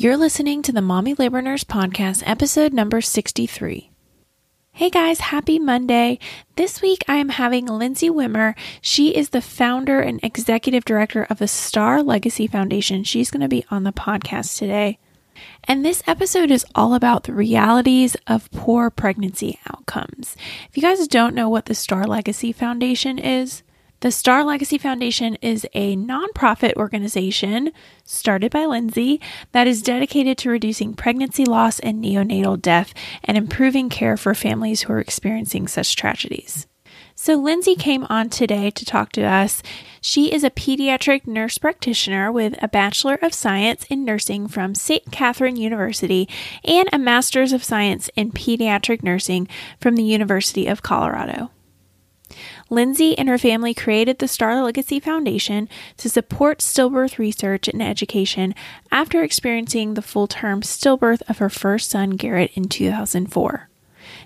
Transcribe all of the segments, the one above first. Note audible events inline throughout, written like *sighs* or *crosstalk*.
You're listening to the Mommy Labor Nurse Podcast, episode number 63. Hey guys, happy Monday. This week I am having Lindsay Wimmer. She is the founder and executive director of the Star Legacy Foundation. She's going to be on the podcast today. And this episode is all about the realities of poor pregnancy outcomes. If you guys don't know what the Star Legacy Foundation is, the Star Legacy Foundation is a nonprofit organization started by Lindsay that is dedicated to reducing pregnancy loss and neonatal death and improving care for families who are experiencing such tragedies. So, Lindsay came on today to talk to us. She is a pediatric nurse practitioner with a Bachelor of Science in Nursing from St. Catherine University and a Master's of Science in Pediatric Nursing from the University of Colorado. Lindsay and her family created the Star Legacy Foundation to support stillbirth research and education after experiencing the full term stillbirth of her first son, Garrett, in 2004.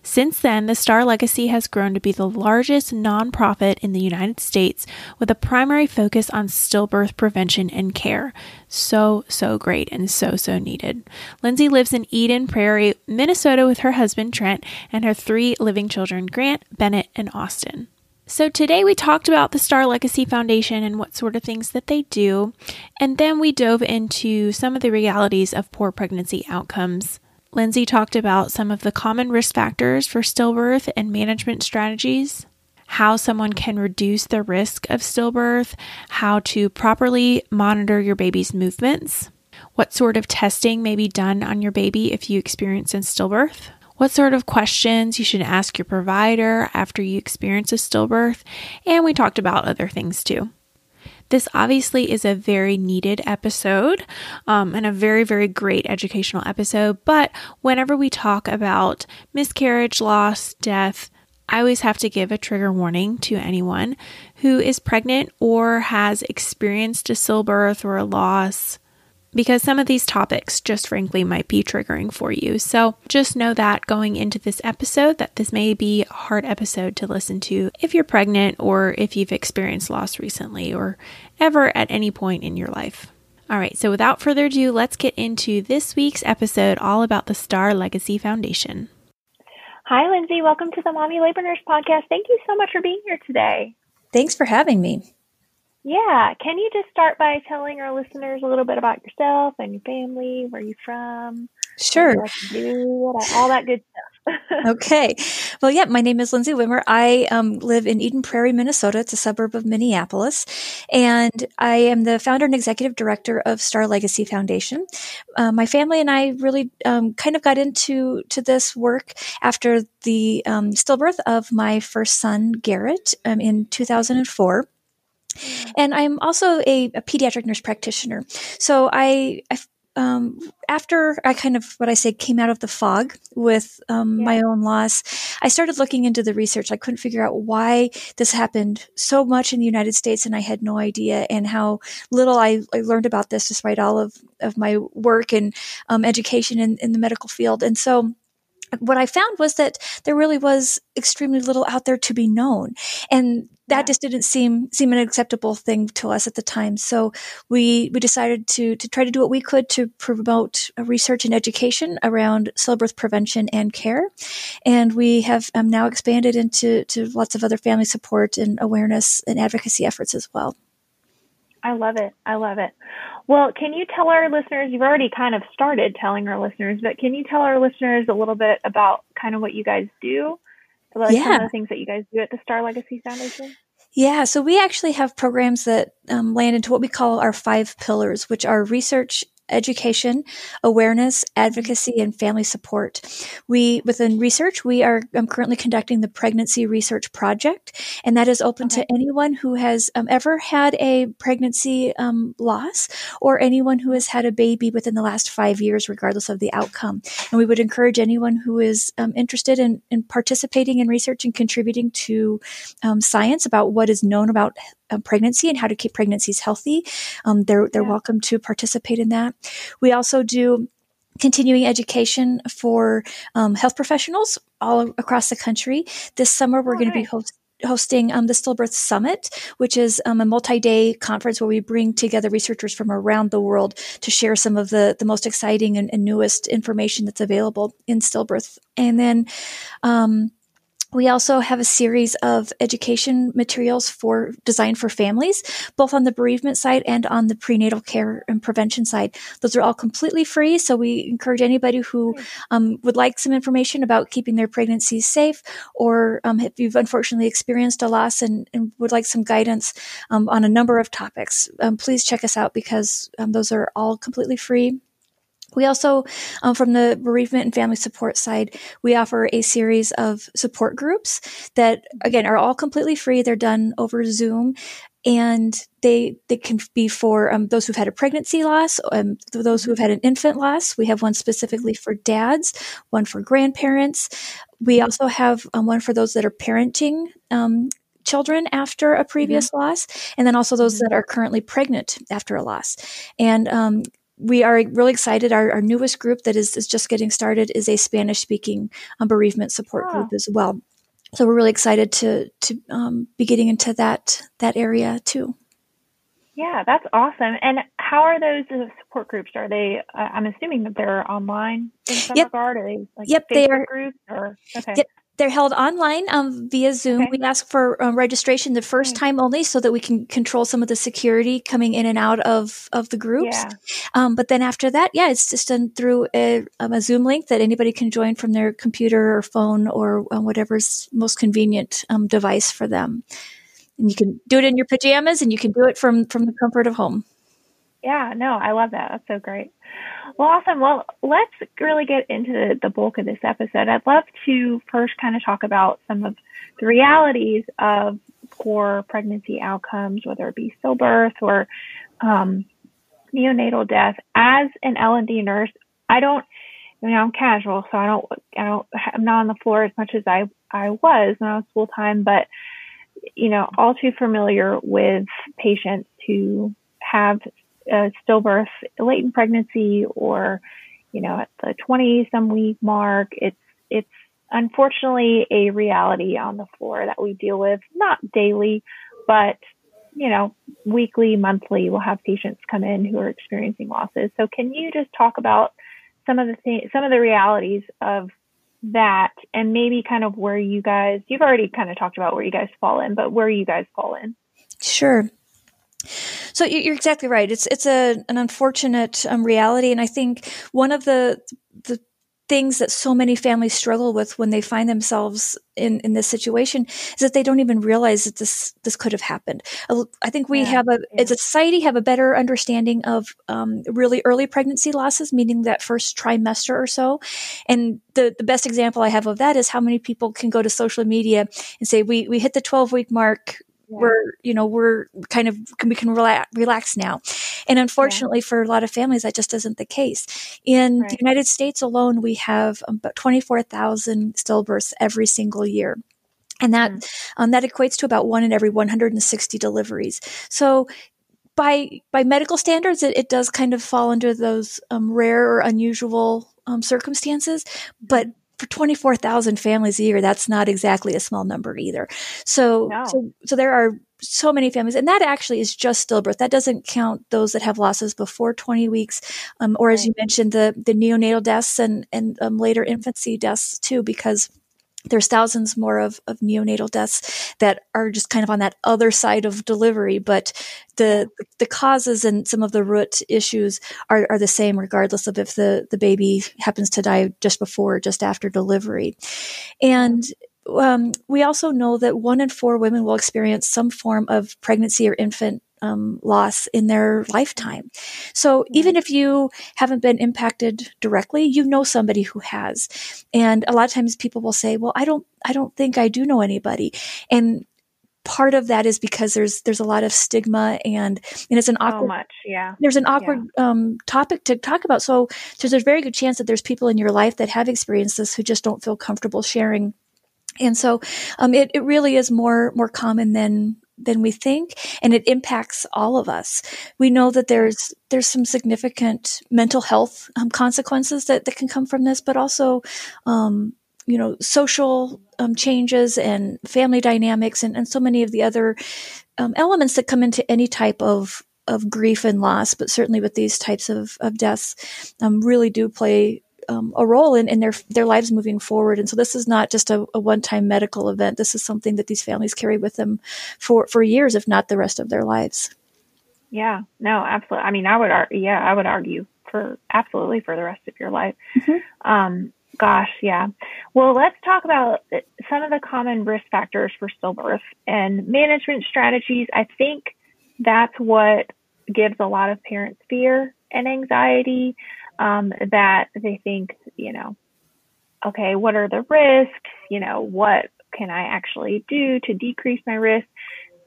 Since then, the Star Legacy has grown to be the largest nonprofit in the United States with a primary focus on stillbirth prevention and care. So, so great and so, so needed. Lindsay lives in Eden Prairie, Minnesota with her husband Trent and her three living children, Grant, Bennett, and Austin. So, today we talked about the Star Legacy Foundation and what sort of things that they do, and then we dove into some of the realities of poor pregnancy outcomes. Lindsay talked about some of the common risk factors for stillbirth and management strategies, how someone can reduce the risk of stillbirth, how to properly monitor your baby's movements, what sort of testing may be done on your baby if you experience a stillbirth what sort of questions you should ask your provider after you experience a stillbirth, and we talked about other things too. This obviously is a very needed episode um, and a very, very great educational episode. But whenever we talk about miscarriage, loss, death, I always have to give a trigger warning to anyone who is pregnant or has experienced a stillbirth or a loss because some of these topics just frankly might be triggering for you. So just know that going into this episode that this may be a hard episode to listen to if you're pregnant or if you've experienced loss recently or ever at any point in your life. All right, so without further ado, let's get into this week's episode all about the Star Legacy Foundation. Hi, Lindsay. Welcome to the Mommy Labor Nurse podcast. Thank you so much for being here today. Thanks for having me. Yeah. Can you just start by telling our listeners a little bit about yourself and your family, where you're from? Sure. do, all that good stuff. *laughs* okay. Well, yeah, my name is Lindsay Wimmer. I um, live in Eden Prairie, Minnesota. It's a suburb of Minneapolis. And I am the founder and executive director of Star Legacy Foundation. Uh, my family and I really um, kind of got into to this work after the um, stillbirth of my first son, Garrett, um, in 2004. And I'm also a, a, pediatric nurse practitioner. So I, I um, after I kind of what I say came out of the fog with um, yeah. my own loss, I started looking into the research. I couldn't figure out why this happened so much in the United States, and I had no idea, and how little I, I learned about this despite all of, of my work and um, education in, in the medical field. And so what I found was that there really was extremely little out there to be known. And that yeah. just didn't seem seem an acceptable thing to us at the time. So we we decided to to try to do what we could to promote research and education around stillbirth prevention and care, and we have um, now expanded into to lots of other family support and awareness and advocacy efforts as well. I love it. I love it. Well, can you tell our listeners, you've already kind of started telling our listeners, but can you tell our listeners a little bit about kind of what you guys do? Like yeah. some of the things that you guys do at the Star Legacy Foundation? Yeah, so we actually have programs that um, land into what we call our five pillars, which are research, education, awareness, advocacy, and family support. We, within research, we are um, currently conducting the Pregnancy Research Project, and that is open okay. to anyone who has um, ever had a pregnancy um, loss or anyone who has had a baby within the last five years, regardless of the outcome. And we would encourage anyone who is um, interested in, in, participating in research and contributing to um, science about what is known about pregnancy and how to keep pregnancies healthy. Um, they're they're yeah. welcome to participate in that. We also do continuing education for um, health professionals all across the country. This summer, we're going to be host- hosting um, the Stillbirth Summit, which is um, a multi-day conference where we bring together researchers from around the world to share some of the, the most exciting and, and newest information that's available in stillbirth. And then um, we also have a series of education materials for designed for families, both on the bereavement side and on the prenatal care and prevention side. Those are all completely free. So we encourage anybody who um, would like some information about keeping their pregnancies safe, or um, if you've unfortunately experienced a loss and, and would like some guidance um, on a number of topics, um, please check us out because um, those are all completely free. We also, um, from the bereavement and family support side, we offer a series of support groups that, again, are all completely free. They're done over Zoom, and they they can be for um, those who've had a pregnancy loss, um, those who've had an infant loss. We have one specifically for dads, one for grandparents. We also have um, one for those that are parenting um, children after a previous mm-hmm. loss, and then also those mm-hmm. that are currently pregnant after a loss. And um, we are really excited. Our, our, newest group that is, is just getting started is a Spanish speaking um, bereavement support oh. group as well. So we're really excited to to um, be getting into that that area too. Yeah, that's awesome. And how are those support groups? Are they? Uh, I'm assuming that they're online in some yep. regard. Are they like yep, Facebook they are. Groups or okay. Yep, they're held online um, via Zoom. Okay. We ask for um, registration the first time only so that we can control some of the security coming in and out of, of the groups. Yeah. Um, but then after that, yeah, it's just done through a, um, a, Zoom link that anybody can join from their computer or phone or uh, whatever's most convenient um, device for them. And you can do it in your pajamas and you can do it from, from the comfort of home. Yeah, no, I love that. That's so great. Well, awesome. Well, let's really get into the, bulk of this episode. I'd love to first kind of talk about some of the realities of poor pregnancy outcomes, whether it be stillbirth or um, neonatal death. As an L&D nurse, I don't, I mean, I'm casual, so I don't, I don't, I'm not on the floor as much as I, I was when I was full time, but, you know, all too familiar with patients who have a stillbirth, latent pregnancy, or you know at the 20 some week mark. It's it's unfortunately a reality on the floor that we deal with, not daily, but you know weekly, monthly. We'll have patients come in who are experiencing losses. So can you just talk about some of the th- some of the realities of that and maybe kind of where you guys you've already kind of talked about where you guys fall in but where you guys fall in sure so you're exactly right. It's it's a an unfortunate um, reality, and I think one of the the things that so many families struggle with when they find themselves in, in this situation is that they don't even realize that this this could have happened. I think we yeah, have a yeah. as a society have a better understanding of um, really early pregnancy losses, meaning that first trimester or so. And the the best example I have of that is how many people can go to social media and say we we hit the 12 week mark. We're you know we're kind of we can relax, relax now. And unfortunately yeah. for a lot of families that just isn't the case. In right. the united states alone we have about 24000 stillbirths every single year. And that mm. um, that equates to about one in every 160 deliveries. So by by medical standards it, it does kind of fall under those um, rare or unusual um, circumstances. But mm-hmm for 24,000 families a year, that's not exactly a small number either. So, no. so, so there are so many families, and that actually is just stillbirth. That doesn't count those that have losses before 20 weeks, um, or as you mentioned, the the neonatal deaths and and um, later infancy deaths too, because there's thousands more of, of neonatal deaths that are just kind of on that other side of delivery, but the the causes and some of the root issues are, are the same regardless of if the, the baby happens to die just before or just after delivery. And um, we also know that one in four women will experience some form of pregnancy or infant um, loss in their lifetime. So even if you haven't been impacted directly, you know somebody who has. And a lot of times people will say, well, I don't, I don't think I do know anybody. And part of that is because there's there's a lot of stigma and and it's an awkward so much yeah there's an awkward yeah. um, topic to talk about so, so there's a very good chance that there's people in your life that have experienced this who just don't feel comfortable sharing and so um, it, it really is more more common than than we think and it impacts all of us. We know that there's there's some significant mental health um, consequences that, that can come from this but also um, you know, social um, changes and family dynamics and, and so many of the other um, elements that come into any type of of grief and loss, but certainly with these types of, of deaths, um, really do play um, a role in, in their their lives moving forward. And so this is not just a, a one time medical event. This is something that these families carry with them for for years, if not the rest of their lives. Yeah, no, absolutely. I mean, I would argue, yeah, I would argue for absolutely for the rest of your life. Mm-hmm. Um, gosh, yeah. Well, let's talk about some of the common risk factors for stillbirth and management strategies. I think that's what gives a lot of parents fear and anxiety um, that they think, you know, okay, what are the risks? You know, what can I actually do to decrease my risk?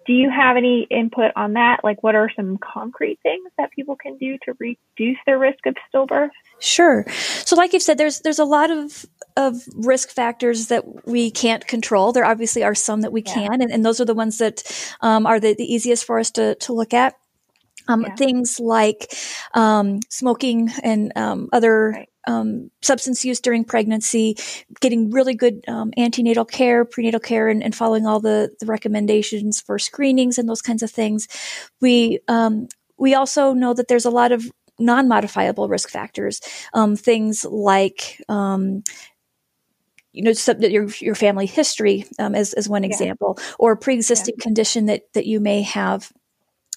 Do you have any input on that? Like, what are some concrete things that people can do to reduce their risk of stillbirth? Sure. So, like you've said, there's there's a lot of of risk factors that we can't control. There obviously are some that we yeah. can, and, and, those are the ones that um, are the, the easiest for us to to look at. Um, yeah. Things like um, smoking and um, other right. um, substance use during pregnancy, getting really good um, antenatal care, prenatal care, and, and, following all the, the recommendations for screenings and those kinds of things. We um, we also know that there's a lot of non-modifiable risk factors, um, things like you know, your your family history um, as as one yeah. example, or pre-existing yeah. condition that that you may have.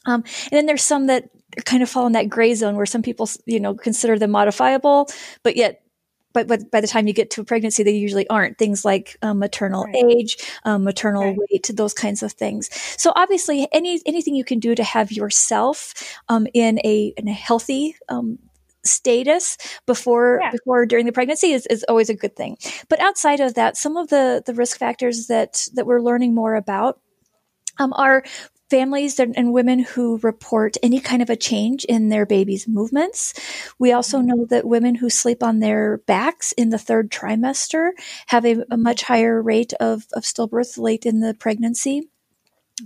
Um, and then there's some that kind of fall in that gray zone where some people, you know, consider them modifiable, but yet but, but by the time you get to a pregnancy, they usually aren't. Things like um, maternal right. age, um, maternal right. weight, those kinds of things. So obviously, any anything you can do to have yourself um, in a in a healthy um, status before yeah. before during the pregnancy is, is always a good thing. But outside of that, some of the the risk factors that that we're learning more about um, are families and, women who report any kind of a change in their baby's movements. We also mm-hmm. know that women who sleep on their backs in the third trimester have a, a much higher rate of, of stillbirth late in the pregnancy.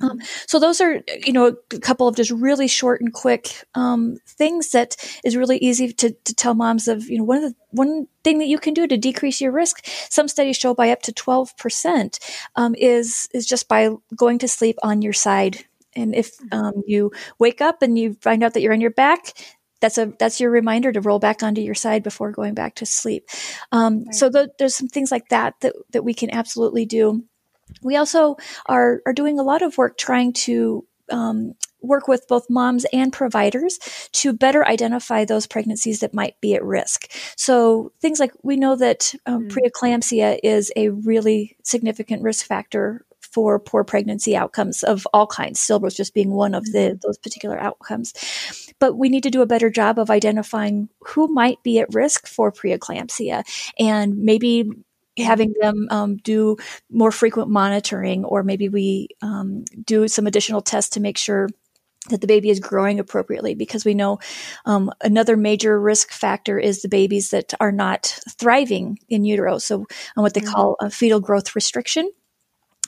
Um, so those are, you know, a couple of just really short and quick um, things that is really easy to, to tell moms of. You know, one of the one thing that you can do to decrease your risk. Some studies show by up to twelve percent um, is is just by going to sleep on your side and if mm-hmm. um, you wake up and you find out that you're on your back, that's a that's your reminder to roll back onto your side before going back to sleep. Um, right. So there's some things like that that that we can absolutely do. We also are are doing a lot of work trying to um, work with both moms and providers to better identify those pregnancies that might be at risk. So things like we know that um, mm. preeclampsia is a really significant risk factor for poor pregnancy outcomes of all kinds, stillbirth just being one of the, mm-hmm. those particular outcomes. But we need to do a better job of identifying who might be at risk for preeclampsia and maybe having them um, do more frequent monitoring, or maybe we um, do some additional tests to make sure that the baby is growing appropriately because we know um, another major risk factor is the babies that are not thriving in utero. So, um, what they mm-hmm. call a fetal growth restriction.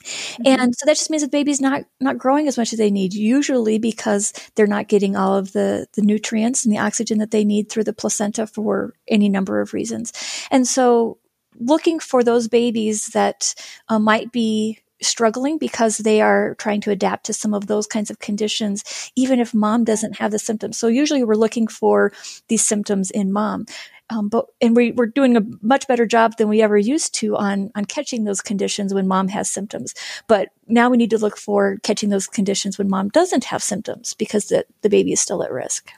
Mm-hmm. And so that just means that baby's not not growing as much as they need, usually because they're not getting all of the the nutrients and the oxygen that they need through the placenta for any number of reasons. And so looking for those babies that uh, might be struggling because they are trying to adapt to some of those kinds of conditions, even if mom doesn't have the symptoms. So usually we're looking for these symptoms in mom. Um, but and we, we're doing a much better job than we ever used to on on catching those conditions when mom has symptoms. But now we need to look for catching those conditions when mom doesn't have symptoms because the, the baby is still at risk.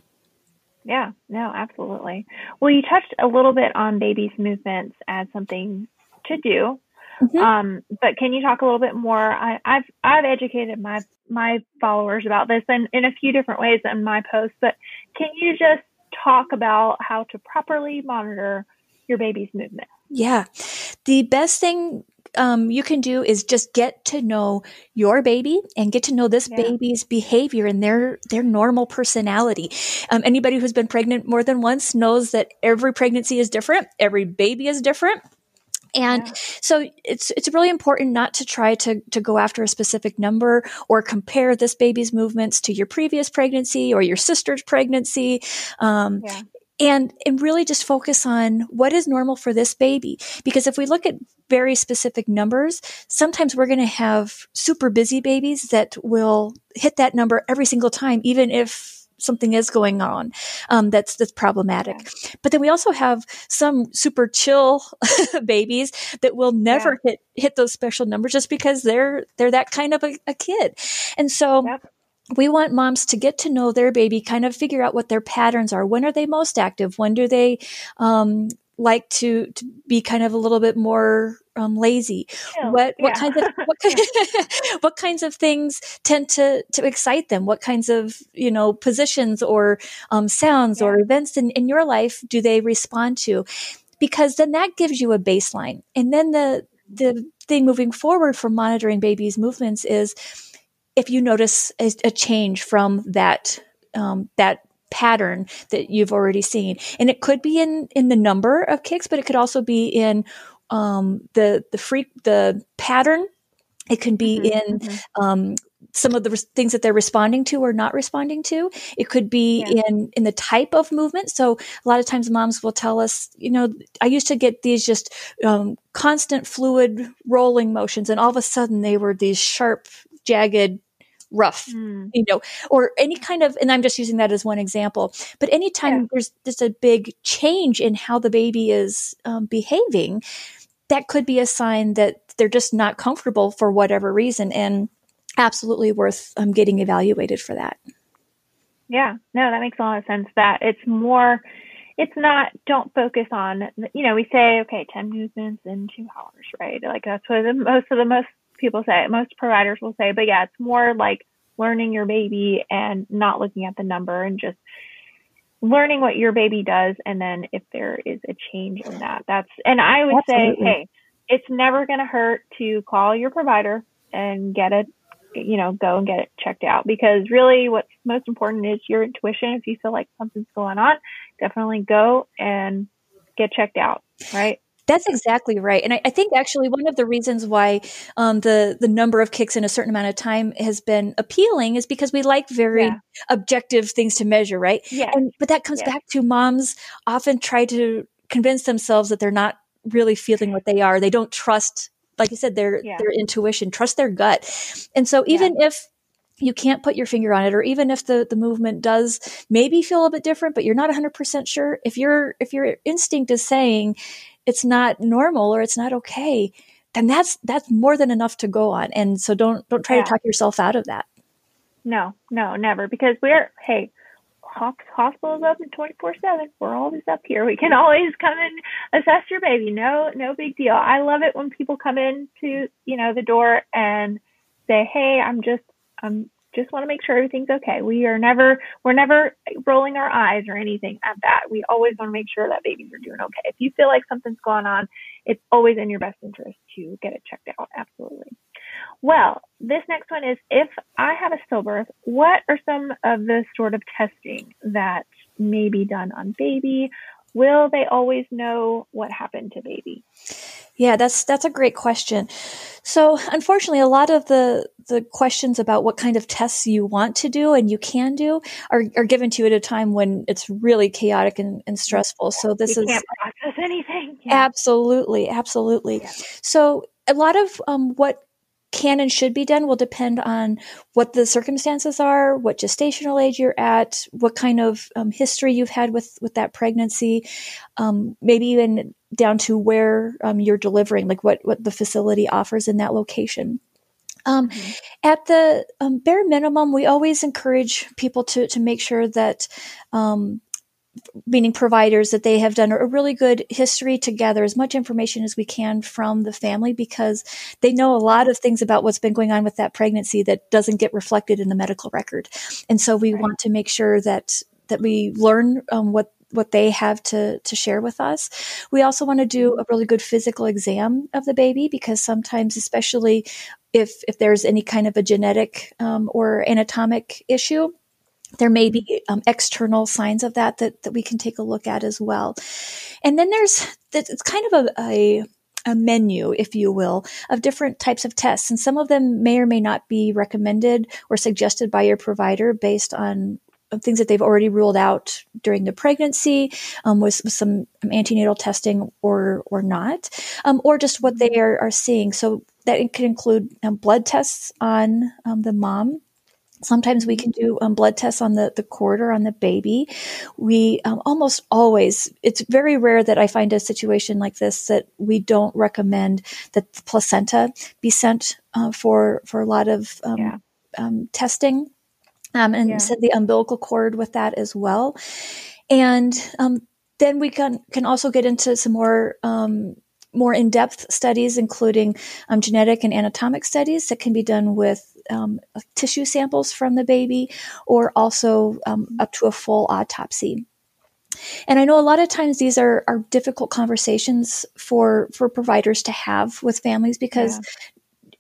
Yeah, no, absolutely. Well, you touched a little bit on baby's movements as something to do. Mm-hmm. Um, but can you talk a little bit more? I, have I've educated my my followers about this in, in a few different ways in my posts, but can you just talk about how to properly monitor your baby's movement. Yeah. The best thing um, you can do is just get to know your baby and get to know this yeah. baby's behavior and their their normal personality. Um, anybody who's been pregnant more than once knows that every pregnancy is different, every baby is different. And yeah. so it's it's really important not to try to to go after a specific number or compare this baby's movements to your previous pregnancy or your sister's pregnancy. Um, yeah. and, and really just focus on what is normal for this baby. Because if we look at very specific numbers, sometimes we're going to have super busy babies that will hit that number every single time, even if something is going on um, that's that's problematic. Yeah. But then we also have some super chill *laughs* babies that will never yeah. hit hit those special numbers just because they're they're that kind of a, a kid, and so. We want moms to get to know their baby, kind of figure out what their patterns are. When are they most active? When do they um, like to, to be kind of a little bit more um, lazy? what what yeah. kinds of *laughs* what, *laughs* what, kinds of things tend to to excite them? What kinds of you know positions or um, sounds yeah. or events in, in your life do they respond to? Because then that gives you a baseline, and then the the thing moving forward for monitoring babies' movements is if you notice a, a change from that um, that pattern that you've already seen, and it could be in in the number of kicks, but it could also be in um, the the free the pattern. It can be mm-hmm, in mm-hmm. Um, some of the res- things that they're responding to or not responding to. It could be yeah. in in the type of movement. So a lot of times moms will tell us, you know, I used to get these just um, constant fluid rolling motions, and all of a sudden they were these sharp, jagged rough, mm. you know, or any kind of, and I'm just using that as one example, but anytime yeah. there's just a big change in how the baby is um, behaving, that could be a sign that they're just not comfortable for whatever reason and absolutely worth um, getting evaluated for that. Yeah, no, that makes a lot of sense that it's more, it's not, don't focus on, you know, we say, okay, 10 movements in two hours, right? Like that's what the, most of the most people say, most providers will say, but yeah, it's more like learning your baby and not looking at the number and just learning what your baby does. And then if there is a change in that, that's, and I would Absolutely. say, hey, it's never going to hurt to call your provider and get it, you know, go and get it checked out because really what's most important is your intuition. If you feel like something's going on, definitely go and get checked out, right? That's exactly right. And I, I, think actually one of the reasons why um, the the number of kicks in a certain amount of time has been appealing is because we like very yeah. objective things to measure, right? Yeah. And, but that comes yeah. back to moms often try to convince themselves that they're not really feeling what they are. They don't trust, like you said, their yeah. their intuition, trust their gut. And so even if you can't put your finger on it or even if the, the movement does maybe feel a bit different but you're not 100% sure if your if your instinct is saying it's not normal or it's not okay, then that's that's more than enough to go on. And so don't don't try yeah. to talk yourself out of that. No, no, never. Because we're hey, hospital's open twenty four seven. We're always up here. We can *laughs* always come and assess your baby. No, no big deal. I love it when people come in to you know the door and say, hey, I'm just I'm just want to make sure everything's okay. We are never, we're never rolling our eyes or anything at that. We always want to make sure that babies are doing okay. If you feel like something's going on, it's always in your best interest to get it checked out. Absolutely. Well, this next one is if I have a stillbirth, what are some of the sort of testing that may be done on baby? Will they always know what happened to baby? Yeah, that's that's a great question. So, unfortunately, a lot of the the questions about what kind of tests you want to do and you can do are, are given to you at a time when it's really chaotic and, and stressful. So this you is can't process anything. Yeah. Absolutely, absolutely. Yeah. So a lot of um, what can and should be done will depend on what the circumstances are, what gestational age you're at, what kind of um, history you've had with with that pregnancy, um, maybe even down to where um, you're delivering, like what what the facility offers in that location. Um, mm-hmm. At the um, bare minimum, we always encourage people to to make sure that um, meaning providers that they have done a really good history to gather as much information as we can from the family because they know a lot of things about what's been going on with that pregnancy that doesn't get reflected in the medical record. And so we right. want to make sure that that we learn um, what what they have to to share with us. We also want to do a really good physical exam of the baby because sometimes, especially if if there's any kind of a genetic um, or anatomic issue, there may be um, external signs of that, that that we can take a look at as well. And then there's it's kind of a, a a menu, if you will, of different types of tests. And some of them may or may not be recommended or suggested by your provider based on things that they've already ruled out during the pregnancy um, with, with, some antenatal testing or or not, um, or just what they are, are seeing. So that can include um, blood tests on um, the mom. Sometimes we can do um, blood tests on the, the cord or on the baby. We um, almost always, it's very rare that I find a situation like this that we don't recommend that the placenta be sent uh, for, for a lot of yeah. testing um, and yeah. send the umbilical cord with that as well. And um, then we can can also get into some more um, more in depth studies, including um, genetic and anatomic studies that can be done with um, tissue samples from the baby, or also um, up to a full autopsy. And I know a lot of times these are, are difficult conversations for for providers to have with families because yeah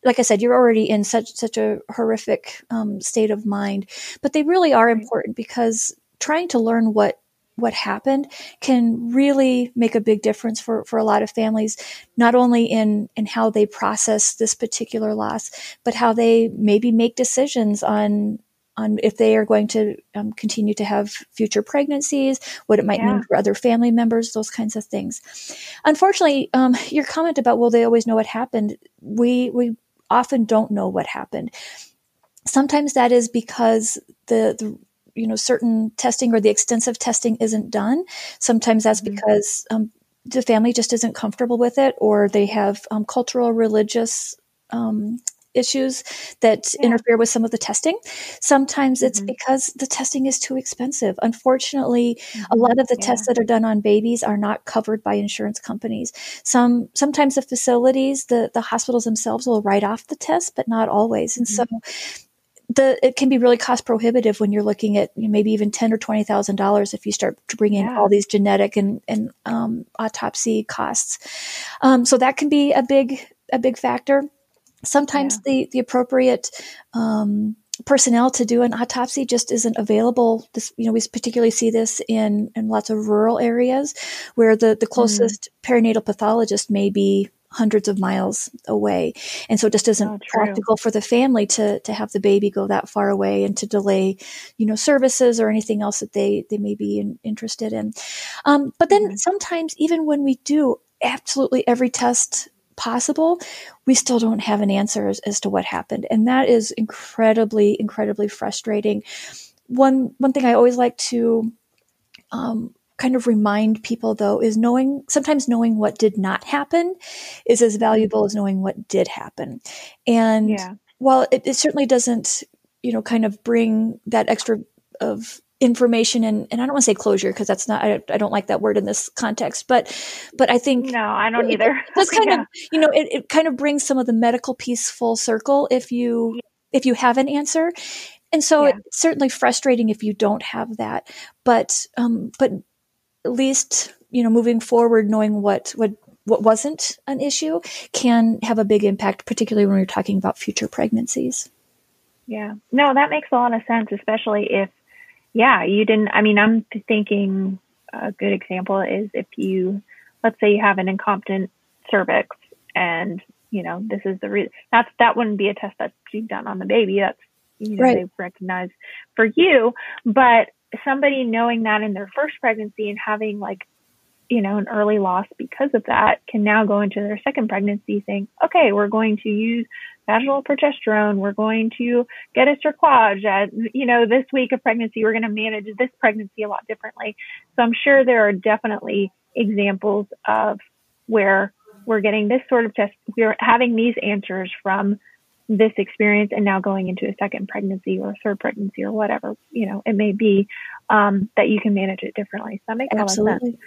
like I said, you're already in such such a horrific um, state of mind. But they really are important because trying to learn what what happened can really make a big difference for, for a lot of families, not only in, in how they process this particular loss, but how they maybe make decisions on on if they are going to um, continue to have future pregnancies, what it might yeah. mean for other family members, those kinds of things. Unfortunately, um, your comment about will they always know what happened? We we often don't know what happened. Sometimes that is because the, the you know certain testing or the extensive testing isn't done. Sometimes that's mm-hmm. because um, the family just isn't comfortable with it, or they have um, cultural, religious um, issues that yeah. interfere with some of the testing. Sometimes mm-hmm. it's because the testing is too expensive. Unfortunately, mm-hmm. a lot of the yeah. tests that are done on babies are not covered by insurance companies. Some sometimes the facilities, the the hospitals themselves will write off the test, but not always. And mm-hmm. so the it can be really cost prohibitive when you're looking at you know, maybe even ten or twenty thousand dollars if you start to bring in yeah. all these genetic and and um, autopsy costs. Um, so that can be a big a big factor. Sometimes yeah. the, the appropriate um, personnel to do an autopsy just isn't available. This, you know, we particularly see this in, in lots of rural areas where the, the closest mm. perinatal pathologist may be hundreds of miles away. And so it just isn't oh, practical for the family to, to have the baby go that far away and to delay, you know, services or anything else that they, they may be in, interested in. Um, but then mm-hmm. sometimes even when we do absolutely every test possible, we still don't have an answer as, as to what happened. And that is incredibly, incredibly frustrating. One, one thing I always like to, um, kind of remind people though is knowing sometimes knowing what did not happen is as valuable as knowing what did happen and yeah. while it, it certainly doesn't you know kind of bring that extra of information and, and I don't want to say closure because that's not I, I, don't like that word in this context but but I think no I don't either *laughs* that's kind *laughs* yeah. of you know it, it kind of brings some of the medical piece full circle if you yeah. if you have an answer and so yeah. it's certainly frustrating if you don't have that but um but at least you know moving forward knowing what what what wasn't an issue can have a big impact particularly when we're talking about future pregnancies yeah no that makes a lot of sense especially if yeah, you didn't. I mean, I'm thinking a good example is if you, let's say you have an incompetent cervix and, you know, this is the reason that's, that wouldn't be a test that's done on the baby. That's, you know, right. they recognize for you, but somebody knowing that in their first pregnancy and having like, you know, an early loss because of that can now go into their second pregnancy saying, okay, we're going to use vaginal progesterone. We're going to get a cerclage at, you know, this week of pregnancy. We're going to manage this pregnancy a lot differently. So I'm sure there are definitely examples of where we're getting this sort of test. We're having these answers from this experience and now going into a second pregnancy or a third pregnancy or whatever, you know, it may be, um, that you can manage it differently. So that makes Absolutely. a lot of sense.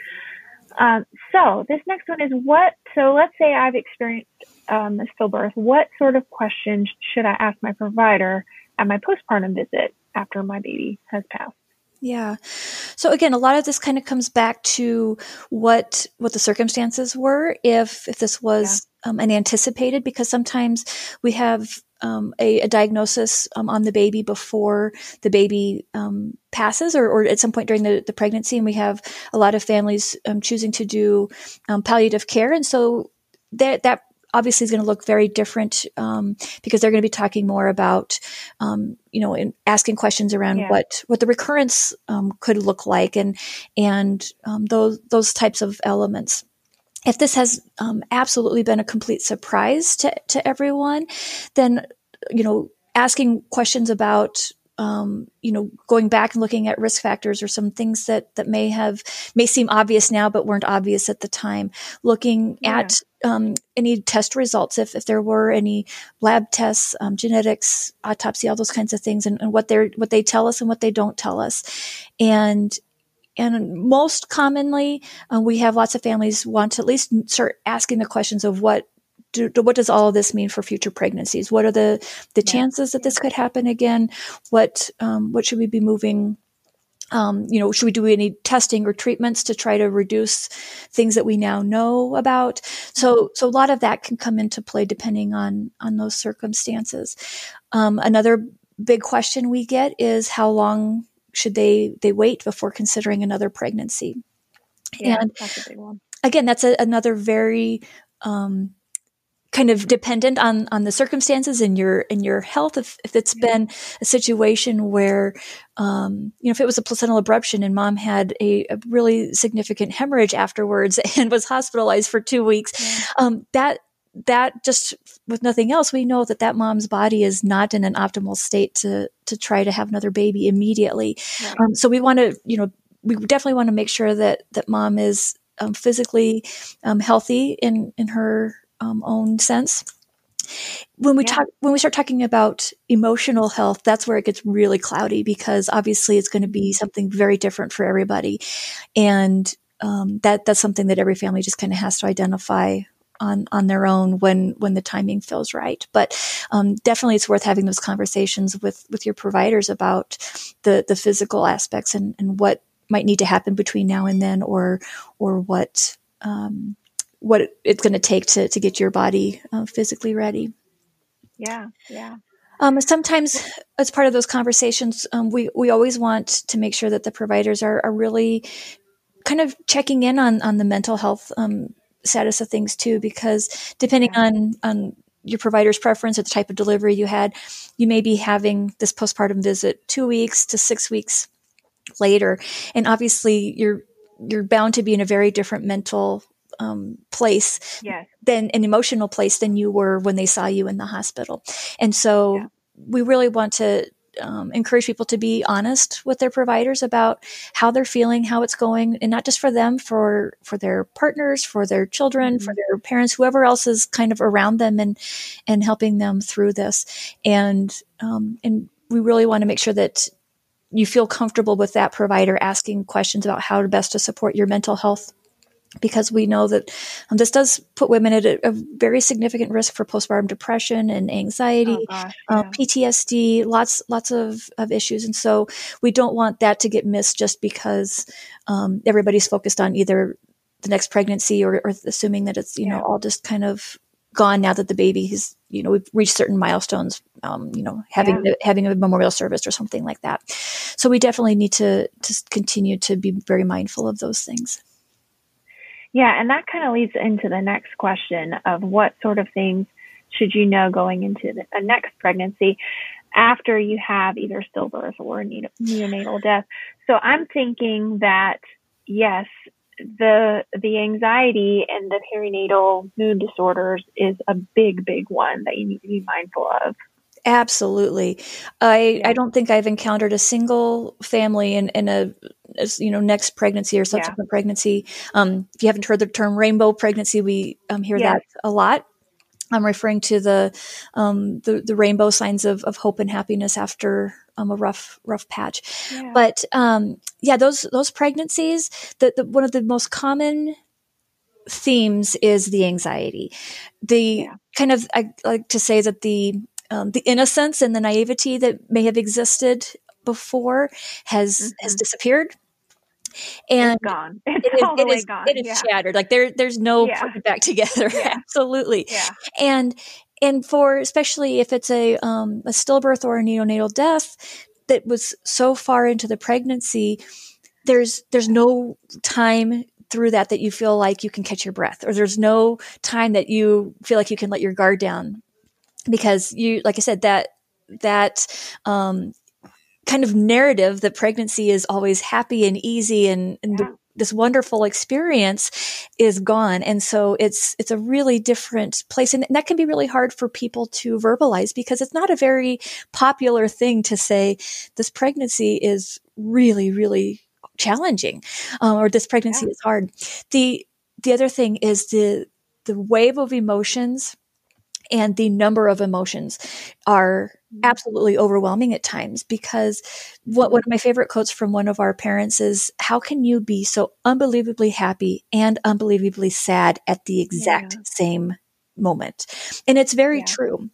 Um, so this next one is what, so let's say I've experienced um, stillbirth. What sort of questions should I ask my provider at my postpartum visit after my baby has passed? Yeah. So again, a lot of this kind of comes back to what what the circumstances were. If if this was. Um, unanticipated, because sometimes we have um, a, a, diagnosis um, on the baby before the baby um, passes or, or, at some point during the, the, pregnancy. And we have a lot of families um, choosing to do um, palliative care. And so that, that obviously is going to look very different um, because they're going to be talking more about, um, you know, in asking questions around yeah. what what the recurrence um, could look like and and um, those those types of elements. If this has um, absolutely been a complete surprise to to everyone, then you know asking questions about um, you know, going back and looking at risk factors or some things that that may have may seem obvious now but weren't obvious at the time. Looking yeah. at um, any test results, if if there were any lab tests, um, genetics, autopsy, all those kinds of things, and, and what they're what they tell us and what they don't tell us, and and most commonly, uh, we have lots of families want to at least start asking the questions of what do, what does all of this mean for future pregnancies? What are the the yeah. chances that this could happen again? What um, what should we be moving? Um, you know, should we do any testing or treatments to try to reduce things that we now know about? So, mm-hmm. so a lot of that can come into play depending on on those circumstances. Um, another big question we get is how long should they they wait before considering another pregnancy? Yeah, and that's a big one. Again, that's a, another very um, kind of dependent on on the circumstances and your and your health if, if it's been a situation where um, you know if it was a placental abruption and mom had a, a really significant hemorrhage afterwards *laughs* and was hospitalized for two weeks yeah. um, that that just with nothing else we know that that mom's body is not in an optimal state to to try to have another baby immediately right. um, so we want to you know we definitely want to make sure that that mom is um, physically um, healthy in in her um, own sense. When we yeah. talk, when we start talking about emotional health, that's where it gets really cloudy because obviously it's going to be something very different for everybody, and um, that that's something that every family just kind of has to identify on on their own when when the timing feels right. But um, definitely, it's worth having those conversations with with your providers about the the physical aspects and and what might need to happen between now and then, or or what um, what it's going to take to to get your body uh, physically ready. Yeah, yeah. Um, sometimes, as part of those conversations, um, we we always want to make sure that the providers are, are really kind of checking in on on the mental health um, status of things too, because depending yeah. on on your provider's preference or the type of delivery you had, you may be having this postpartum visit two weeks to six weeks later, and obviously you're you're bound to be in a very different mental um, place yes. than an emotional place than you were when they saw you in the hospital. And so yeah. we really want to um, encourage people to be honest with their providers about how they're feeling, how it's going, and not just for them, for for their partners, for their children, mm-hmm. for their parents, whoever else is kind of around them, and and helping them through this. And um, and we really want to make sure that you feel comfortable with that provider asking questions about how to best to support your mental health because we know that um, this does put women at a, a, very significant risk for postpartum depression and anxiety, oh gosh, uh, yeah. uh, PTSD, lots lots of, of issues, and so we don't want that to get missed just because um, everybody's focused on either the next pregnancy or, or assuming that it's you yeah. know all just kind of gone now that the baby has you know we've reached certain milestones um, you know having yeah. having a memorial service or something like that so we definitely need to to continue to be very mindful of those things yeah, and that kind of leads into the next question of what sort of things should you know going into the, a next pregnancy after you have either stillbirth or neonatal death. So I'm thinking that yes, the the anxiety and the perinatal mood disorders is a big big one that you need to be mindful of. Absolutely. I, I don't think I've encountered a single family in, in a, you know, next pregnancy or subsequent yeah. pregnancy. Um, if you haven't heard the term rainbow pregnancy, we um, hear that a lot. I'm referring to the, um, the, the rainbow signs of, of hope and happiness after um, a rough, rough patch. Yeah. But, um, yeah, those, those pregnancies, the, the, one of the most common themes is the anxiety. The yeah. kind of, I like to say that the, um, the innocence and the naivety that may have existed before has mm-hmm. has disappeared and it's gone. *laughs* It's it is, it is, gone. It is yeah. shattered. Like there, there's no yeah. putting it back *laughs* together. Yeah. Absolutely. Yeah. And and for especially if it's a um, a stillbirth or a neonatal death that was so far into the pregnancy, there's there's no time through that that you feel like you can catch your breath or there's no time that you feel like you can let your guard down because you like i said that that um, kind of narrative that pregnancy is always happy and easy and, and yeah. the, this wonderful experience is gone and so it's it's a really different place and that can be really hard for people to verbalize because it's not a very popular thing to say this pregnancy is really really challenging um, or this pregnancy yeah. is hard the the other thing is the the wave of emotions and the number of emotions are mm-hmm. absolutely overwhelming at times because what, one of my favorite quotes from one of our parents is how can you be so unbelievably happy and unbelievably sad at the exact yeah. same moment and it's very yeah. true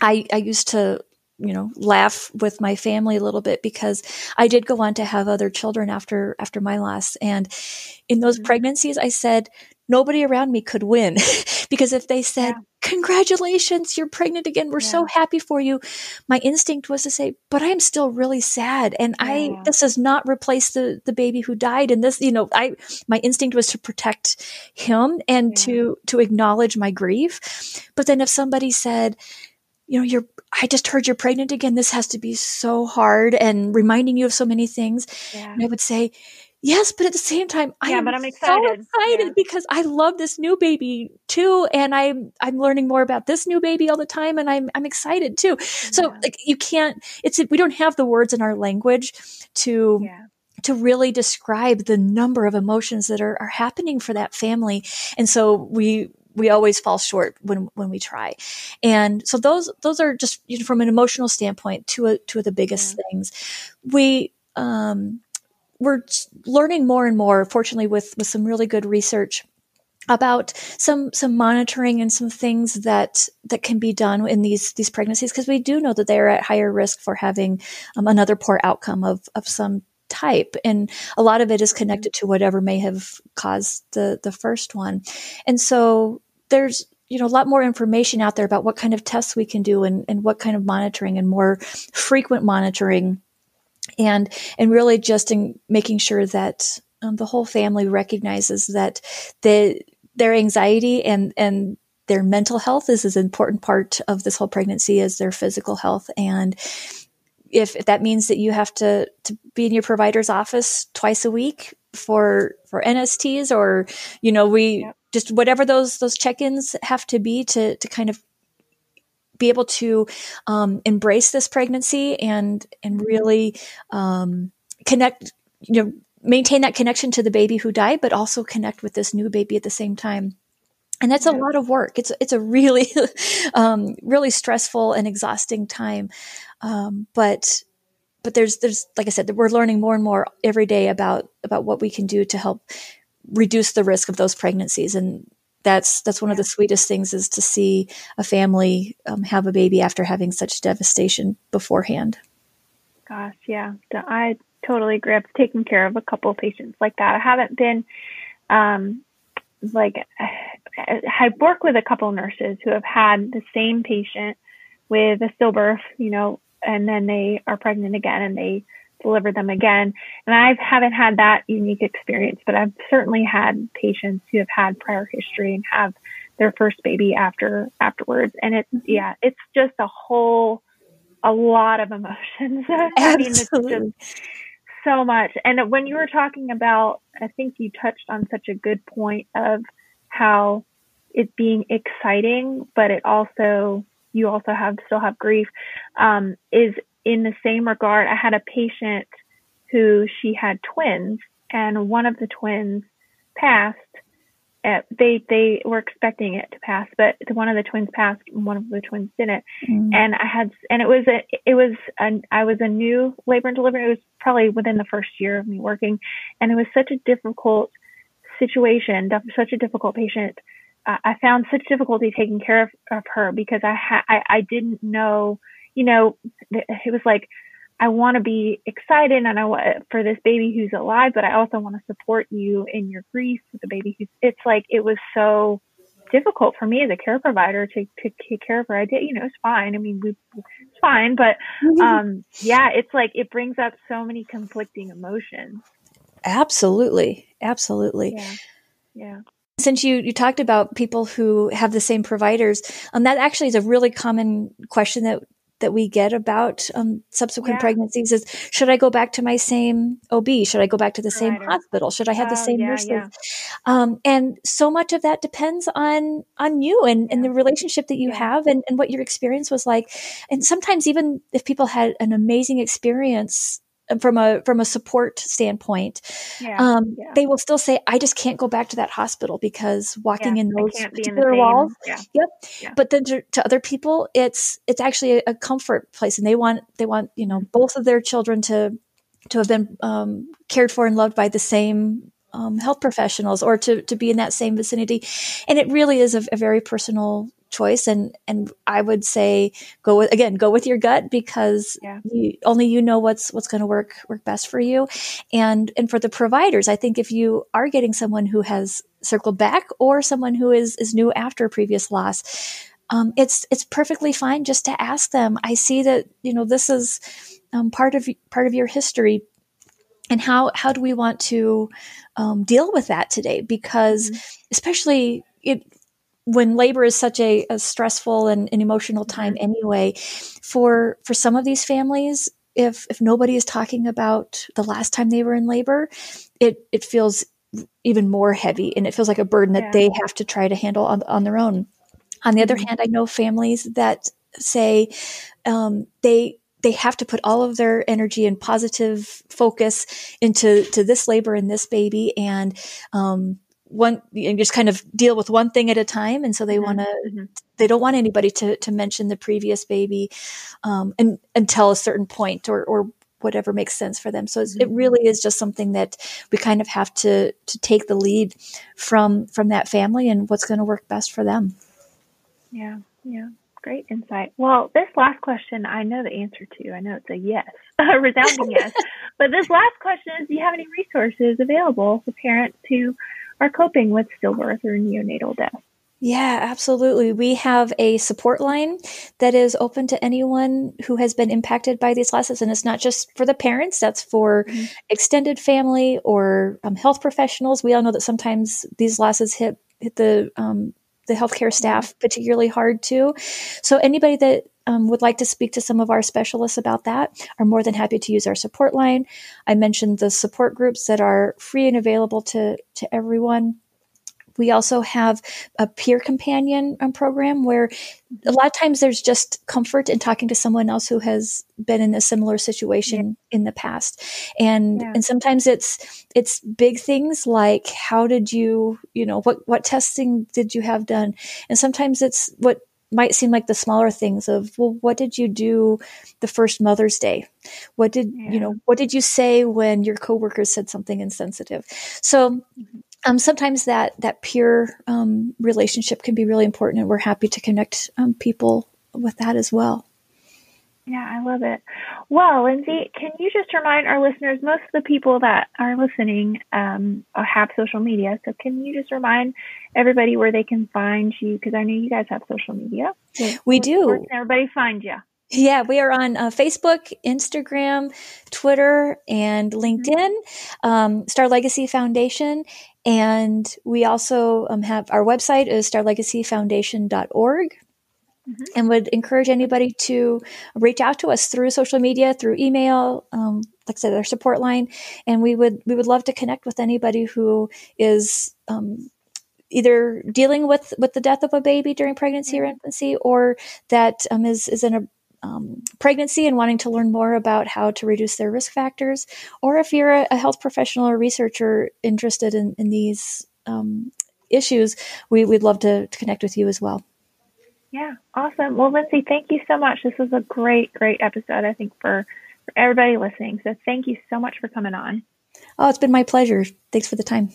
I, I used to you know laugh with my family a little bit because I did go on to have other children after after my loss and in those mm-hmm. pregnancies I said nobody around me could win *laughs* because if they said yeah. congratulations you're pregnant again we're yeah. so happy for you my instinct was to say but i'm still really sad and yeah. i this does not replace the the baby who died and this you know i my instinct was to protect him and to to acknowledge my grief but then if somebody said you know, you're, I just heard you're pregnant again. This has to be so hard and reminding you of so many things. And I would say, Yes, but at the same time, I yeah, am but I'm excited. so excited yeah. because I love this new baby too, and I'm I'm learning more about this new baby all the time, and I'm I'm excited too. Yeah. So like you can't, it's we don't have the words in our language to. Yeah. To really describe the number of emotions that are, are happening for that family. And so we we always fall short when when we try and so those those are just you know, from an emotional standpoint two of, two of the biggest yeah. things we um we're learning more and more, fortunately, with, with some really good research about some some monitoring and some things that that can be done in these these pregnancies because we do know that they are at higher risk for having um, another poor outcome of of some type. And a lot of it is connected to whatever may have caused the the first one. And so there's you know a lot more information out there about what kind of tests we can do and, and what kind of monitoring and more frequent monitoring and and really just in making sure that um, the whole family recognizes that the their anxiety and and their mental health is as important part of this whole pregnancy as their physical health. And if, if that means that you have to, to be in your provider's office twice a week for for NSTs or you know we just whatever those those check-ins have to be to to kind of be able to um, embrace this pregnancy and and really um, connect you know maintain that connection to the baby who died but also connect with this new baby at the same time. And that's a lot of work. It's it's a really *laughs* um, really stressful and exhausting time. Um, but but there's there's like i said we're learning more and more every day about about what we can do to help reduce the risk of those pregnancies. And that's that's one of the sweetest things is to see a family um, have a baby after having such devastation beforehand. Gosh, yeah, I totally agree. I've taken care of a couple of patients like that. I haven't been um, like *sighs* I work with a couple of nurses who have had the same patient with a stillbirth, you know, and then they are pregnant again and they deliver them again. And I haven't had that unique experience, but I've certainly had patients who have had prior history and have their first baby after afterwards. And it's mm-hmm. yeah, it's just a whole a lot of emotions. *laughs* I mean, it's just so much. And when you were talking about, I think you touched on such a good point of how it being exciting, but it also you also have still have grief um, is in the same regard, I had a patient who she had twins, and one of the twins passed. At, they they were expecting it to pass, but one of the twins passed, and one of the twins didn't. Mm. And I had, and it was a, it was, a, I was a new labor and delivery. It was probably within the first year of me working, and it was such a difficult situation, such a difficult patient. Uh, I found such difficulty taking care of, of her because I, ha- I I didn't know you know, it was like, I want to be excited and I want for this baby who's alive, but I also want to support you in your grief with the baby who's, it's like, it was so difficult for me as a care provider to, to take care of her. I did, you know, it's fine. I mean, we, it's fine, but, um, yeah, it's like, it brings up so many conflicting emotions. Absolutely. Absolutely. Yeah. Yeah. Since you, you talked about people who have the same providers, um, that actually is a really common question that that we get about um, subsequent yeah. pregnancies is should I go back to my same OB? Should I go back to the same hospital? Should I have oh, the same yeah, nurses? Yeah. Um, and so much of that depends on on you and, and the relationship that you have and, and what your experience was like. And sometimes even if people had an amazing experience from a from a support standpoint, yeah, um, yeah. they will still say, "I just can't go back to that hospital because walking yeah, in those particular in walls." Yep. But then to, to, other people, it's it's actually a, a, comfort place, and they want they want you know both of their children to to have been um, cared for and loved by the same um, health professionals or to, to be in that same vicinity. And it really is a, a very personal choice and and I would say go with again go with your gut because yeah. you, only you know what's what's going to work work best for you and and for the providers I think if you are getting someone who has circled back or someone who is is new after a previous loss um, it's it's perfectly fine just to ask them I see that you know this is um, part of part of your history and how how do we want to um, deal with that today because mm-hmm. especially it when labor is such a, a stressful and, an emotional time mm-hmm. anyway, for for some of these families, if if nobody is talking about the last time they were in labor, it it feels even more heavy and it feels like a burden yeah. that they have to try to handle on, on their own. On the mm-hmm. other hand, I know families that say um, they they have to put all of their energy and positive focus into to this labor and this baby and um, one and just kind of deal with one thing at a time and so they mm-hmm. want to mm-hmm. they don't want anybody to to mention the previous baby um, and until a certain point or or whatever makes sense for them so mm-hmm. it really is just something that we kind of have to to take the lead from from that family and what's going to work best for them yeah yeah great insight well this last question i know the answer to i know it's a yes *laughs* a resounding yes but this last question is do you have any resources available for parents who are coping with stillbirth or neonatal death. Yeah, absolutely. We have a support line that is open to anyone who has been impacted by these losses. And it's not just for the parents, that's for mm-hmm. extended family or um, health professionals. We all know that sometimes these losses hit, hit the, um, the healthcare staff particularly hard too. So anybody that um, would like to speak to some of our specialists about that are more than happy to use our support line. I mentioned the support groups that are free and available to, to everyone. We also have a peer companion um, program where a lot of times there's just comfort in talking to someone else who has been in a similar situation yeah. in the past. And yeah. and sometimes it's it's big things like how did you, you know, what what testing did you have done? And sometimes it's what might seem like the smaller things of well what did you do the first mother's day what did yeah. you know what did you say when your coworkers said something insensitive so mm-hmm. Um, sometimes that that peer um, relationship can be really important and we're happy to connect um, people with that as well yeah, I love it. Well, Lindsay, can you just remind our listeners, most of the people that are listening um, have social media. So can you just remind everybody where they can find you? Because I know you guys have social media. we do. Where can everybody find you? Yeah, we are on uh, Facebook, Instagram, Twitter, and LinkedIn, mm-hmm. um, Star Legacy Foundation. And we also um, have our website is starlegacyfoundation.org mm-hmm. and would encourage anybody to reach out to us through social media, through email, um, like I said, our support line, and we would we would love to connect with anybody who is um, either dealing with with the death of a baby during pregnancy or mm-hmm. infancy, or that um, is is in a um, pregnancy and wanting to learn more about how to reduce their risk factors, or if you're a, a health professional or researcher interested in, in these um, issues, we, would love to, to connect with you as well. Yeah, awesome. Well, Lindsay, thank you so much. This was a great, great episode, I think, for, for everybody listening. So thank you so much for coming on. Oh, it's been my pleasure. Thanks for the time.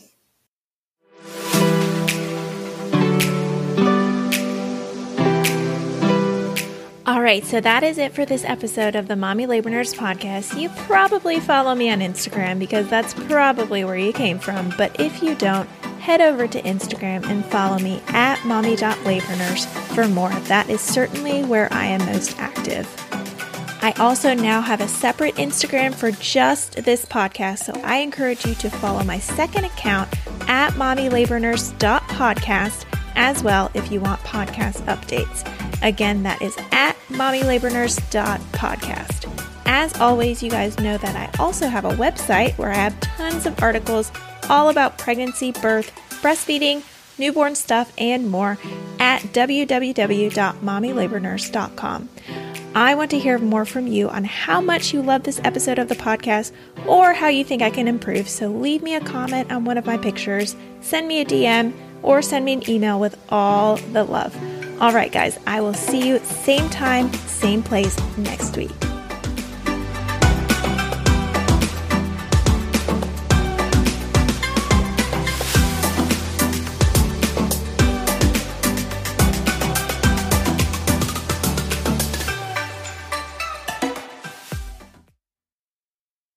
All right, so that is it for this episode of the Mommy Labor Nurse podcast. You probably follow me on Instagram because that's probably where you came from. But if you don't, head over to Instagram and follow me at mommy.labornurse for more. That is certainly where I am most active. I also now have a separate Instagram for just this podcast, so I encourage you to follow my second account at mommylabornurse.podcast as well if you want podcast updates. Again, that is at mommylabornurse.podcast. As always, you guys know that I also have a website where I have tons of articles all about pregnancy, birth, breastfeeding, newborn stuff, and more at www.mommylabornurse.com. I want to hear more from you on how much you love this episode of the podcast or how you think I can improve. So leave me a comment on one of my pictures, send me a DM, or send me an email with all the love. All right, guys, I will see you same time, same place next week.